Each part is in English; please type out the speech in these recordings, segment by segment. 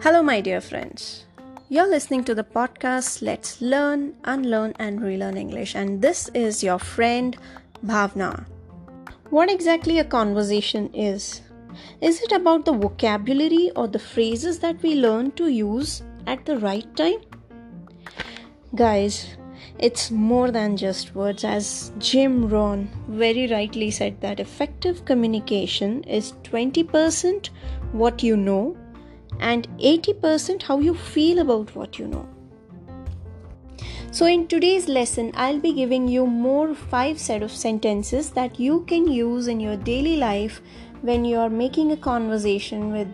Hello, my dear friends. You're listening to the podcast Let's Learn, Unlearn, and Relearn English, and this is your friend Bhavna. What exactly a conversation is? Is it about the vocabulary or the phrases that we learn to use at the right time? Guys, it's more than just words, as Jim Rohn very rightly said that effective communication is 20% what you know and 80% how you feel about what you know. So, in today's lesson, I'll be giving you more five set of sentences that you can use in your daily life when you are making a conversation with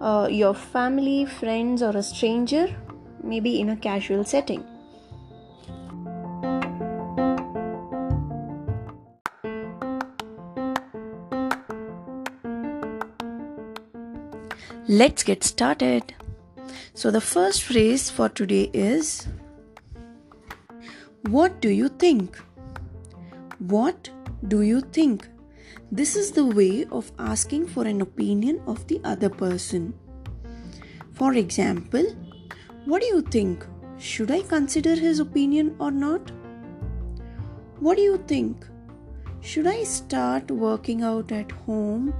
uh, your family, friends, or a stranger, maybe in a casual setting. Let's get started. So, the first phrase for today is What do you think? What do you think? This is the way of asking for an opinion of the other person. For example, what do you think? Should I consider his opinion or not? What do you think? Should I start working out at home?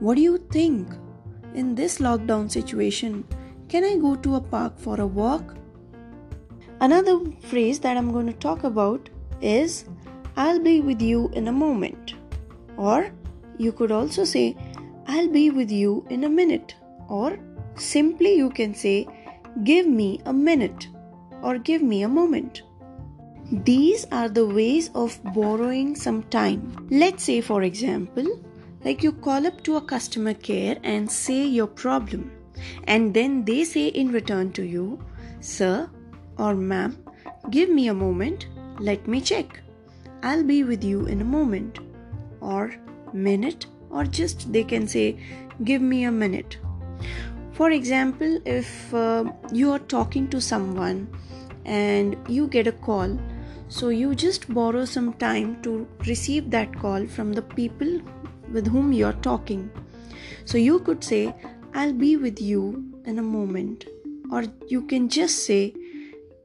What do you think? In this lockdown situation, can I go to a park for a walk? Another phrase that I'm going to talk about is I'll be with you in a moment. Or you could also say I'll be with you in a minute. Or simply you can say give me a minute or give me a moment. These are the ways of borrowing some time. Let's say, for example, like you call up to a customer care and say your problem, and then they say in return to you, Sir or Ma'am, give me a moment, let me check. I'll be with you in a moment, or minute, or just they can say, Give me a minute. For example, if uh, you are talking to someone and you get a call, so you just borrow some time to receive that call from the people with whom you're talking. So you could say, I'll be with you in a moment, or you can just say,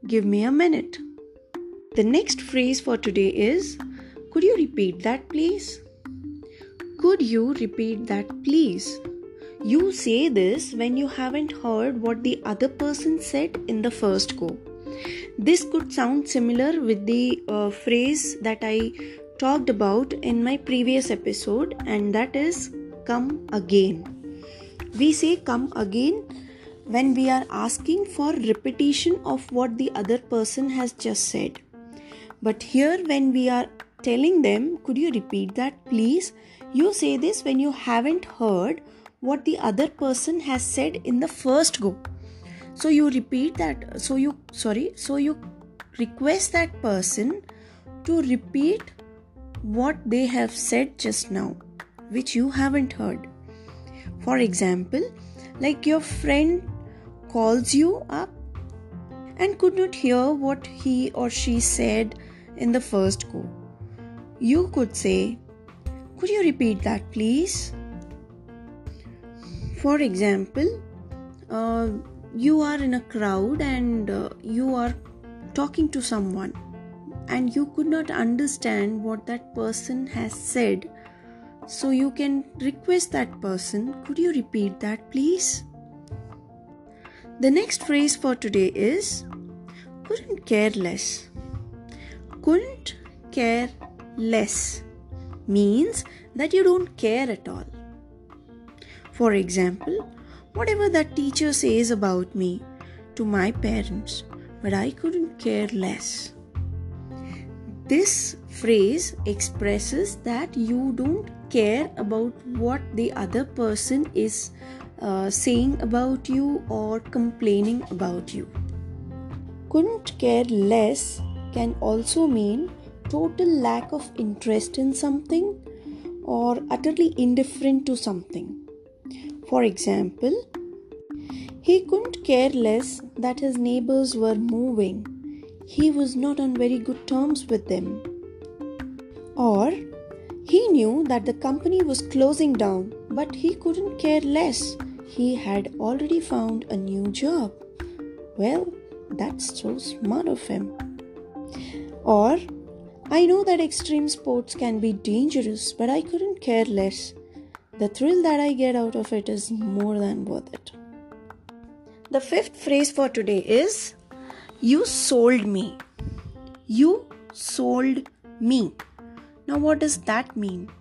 Give me a minute. The next phrase for today is, Could you repeat that, please? Could you repeat that, please? You say this when you haven't heard what the other person said in the first go. This could sound similar with the uh, phrase that I talked about in my previous episode, and that is come again. We say come again when we are asking for repetition of what the other person has just said. But here, when we are telling them, could you repeat that please? You say this when you haven't heard what the other person has said in the first go. So you repeat that, so you, sorry, so you request that person to repeat what they have said just now, which you haven't heard. For example, like your friend calls you up and could not hear what he or she said in the first go. You could say, Could you repeat that, please? For example, uh, you are in a crowd and uh, you are talking to someone and you could not understand what that person has said. So you can request that person, could you repeat that please? The next phrase for today is couldn't care less. Couldn't care less means that you don't care at all. For example, whatever that teacher says about me to my parents, but I couldn't care less. This phrase expresses that you don't care about what the other person is uh, saying about you or complaining about you. Couldn't care less can also mean total lack of interest in something or utterly indifferent to something. For example, he couldn't care less that his neighbors were moving he was not on very good terms with them. Or he knew that the company was closing down, but he couldn't care less. He had already found a new job. Well, that's so smart of him. Or, I know that extreme sports can be dangerous, but I couldn't care less. The thrill that I get out of it is more than worth it. The fifth phrase for today is You sold me. You sold me. Now, what does that mean?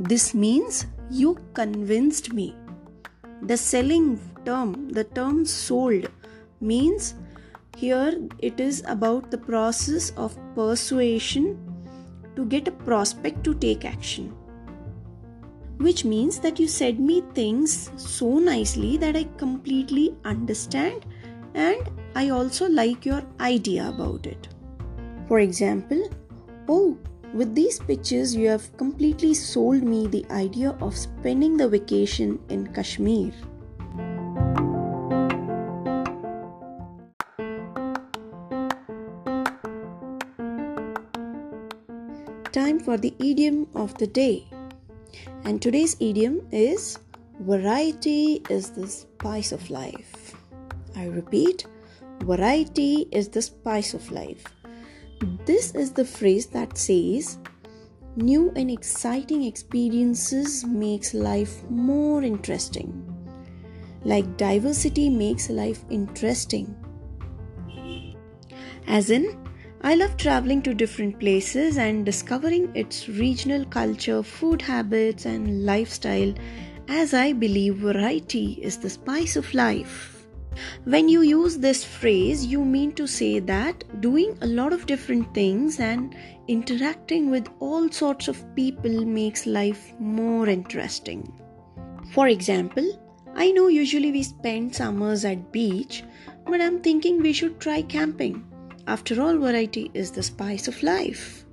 This means you convinced me. The selling term, the term sold, means here it is about the process of persuasion to get a prospect to take action. Which means that you said me things so nicely that I completely understand and I also like your idea about it. For example, oh, with these pictures, you have completely sold me the idea of spending the vacation in Kashmir. Time for the idiom of the day. And today's idiom is Variety is the spice of life. I repeat, variety is the spice of life. This is the phrase that says new and exciting experiences makes life more interesting. Like diversity makes life interesting. As in, I love traveling to different places and discovering its regional culture, food habits, and lifestyle, as I believe variety is the spice of life. When you use this phrase, you mean to say that doing a lot of different things and interacting with all sorts of people makes life more interesting. For example, I know usually we spend summers at beach, but I'm thinking we should try camping. After all, variety is the spice of life.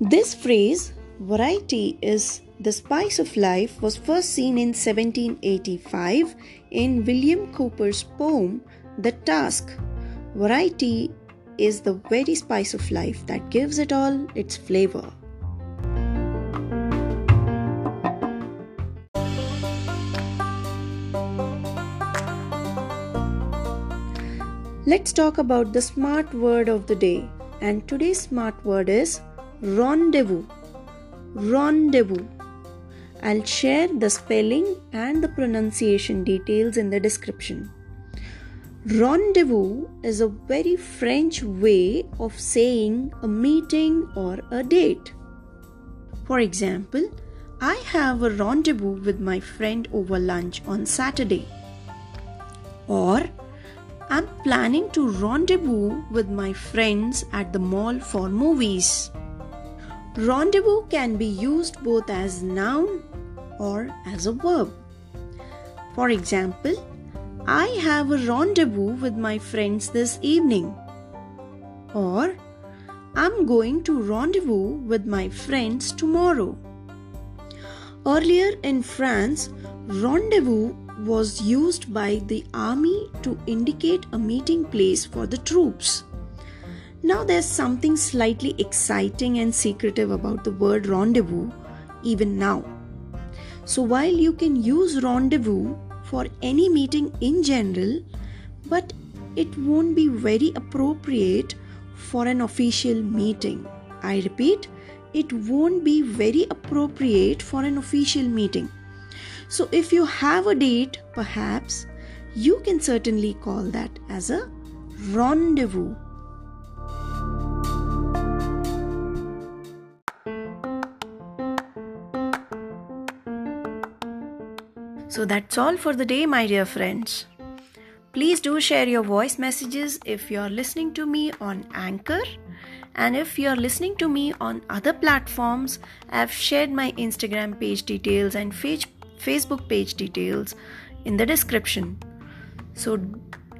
This phrase, variety is the Spice of Life was first seen in 1785 in William Cowper's poem The Task. Variety is the very spice of life that gives it all its flavor. Let's talk about the smart word of the day. And today's smart word is rendezvous. Rendezvous. I'll share the spelling and the pronunciation details in the description. Rendezvous is a very French way of saying a meeting or a date. For example, I have a rendezvous with my friend over lunch on Saturday. Or, I'm planning to rendezvous with my friends at the mall for movies. Rendezvous can be used both as noun or as a verb. For example, I have a rendezvous with my friends this evening. Or, I'm going to rendezvous with my friends tomorrow. Earlier in France, rendezvous was used by the army to indicate a meeting place for the troops. Now, there's something slightly exciting and secretive about the word rendezvous, even now. So, while you can use rendezvous for any meeting in general, but it won't be very appropriate for an official meeting. I repeat, it won't be very appropriate for an official meeting. So, if you have a date, perhaps you can certainly call that as a rendezvous. So that's all for the day, my dear friends. Please do share your voice messages if you're listening to me on Anchor. And if you're listening to me on other platforms, I've shared my Instagram page details and Facebook page details in the description. So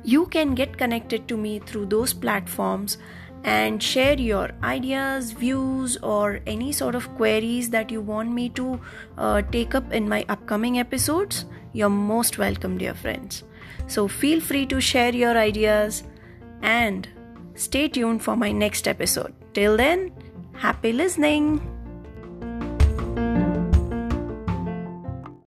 you can get connected to me through those platforms and share your ideas, views, or any sort of queries that you want me to uh, take up in my upcoming episodes, you're most welcome, dear friends. So feel free to share your ideas and stay tuned for my next episode. Till then, happy listening.